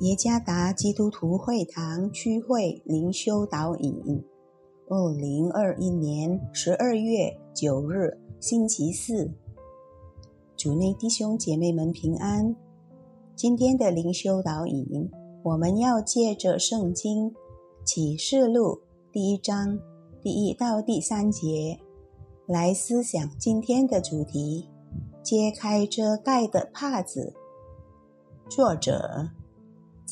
耶加达基督徒会堂区会灵修导引，二零二一年十二月九日星期四，主内弟兄姐妹们平安。今天的灵修导引，我们要借着圣经启示录第一章第一到第三节来思想今天的主题：揭开遮盖的帕子。作者。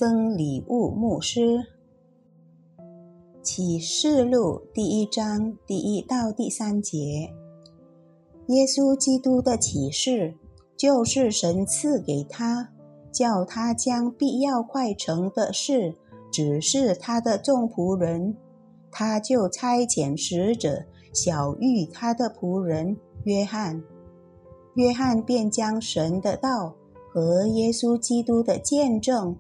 曾礼物牧师。启示录第一章第一到第三节，耶稣基督的启示就是神赐给他，叫他将必要快成的事指示他的众仆人，他就差遣使者小谕他的仆人约翰，约翰便将神的道和耶稣基督的见证。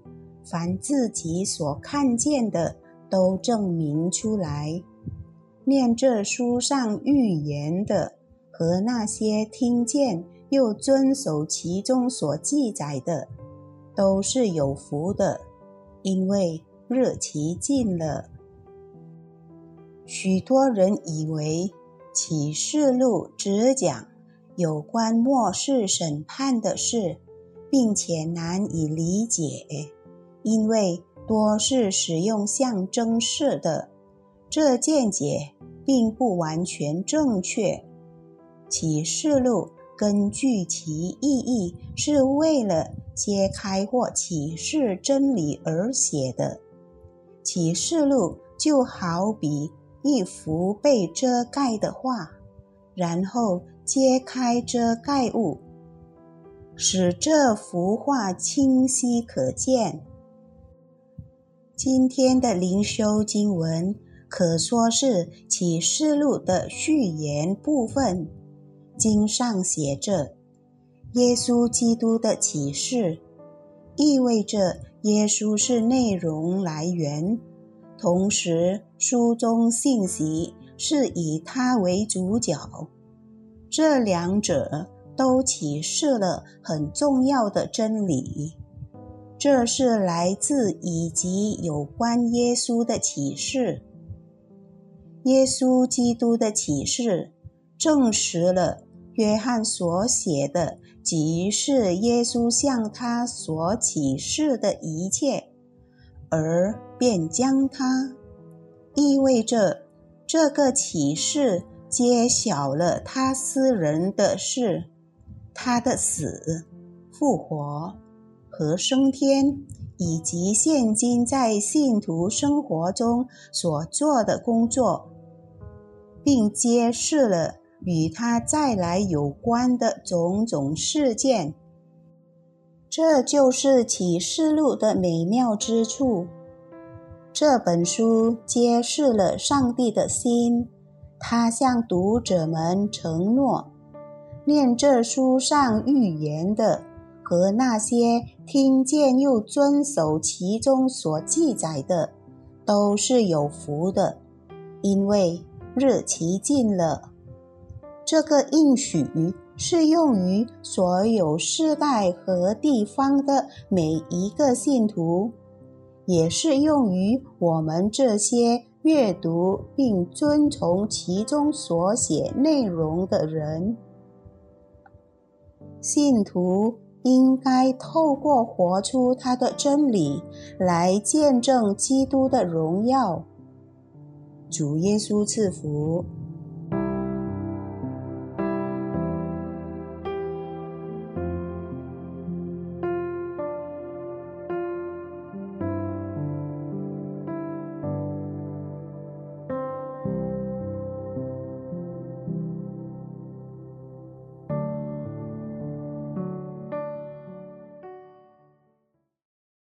凡自己所看见的，都证明出来。念这书上预言的，和那些听见又遵守其中所记载的，都是有福的，因为日期近了。许多人以为启示录只讲有关末世审判的事，并且难以理解。因为多是使用象征式的，这见解并不完全正确。启示录根据其意义是为了揭开或启示真理而写的。启示录就好比一幅被遮盖的画，然后揭开遮盖物，使这幅画清晰可见。今天的灵修经文可说是启示录的序言部分。经上写着：“耶稣基督的启示”，意味着耶稣是内容来源，同时书中信息是以他为主角。这两者都启示了很重要的真理。这是来自以及有关耶稣的启示。耶稣基督的启示证实了约翰所写的，即是耶稣向他所启示的一切，而便将他意味着这个启示揭晓了他私人的事，他的死、复活。和升天，以及现今在信徒生活中所做的工作，并揭示了与他再来有关的种种事件。这就是启示录的美妙之处。这本书揭示了上帝的心，他向读者们承诺：念这书上预言的。和那些听见又遵守其中所记载的，都是有福的，因为日期近了。这个应许适用于所有世代和地方的每一个信徒，也适用于我们这些阅读并遵从其中所写内容的人。信徒。应该透过活出他的真理来见证基督的荣耀。主耶稣赐福。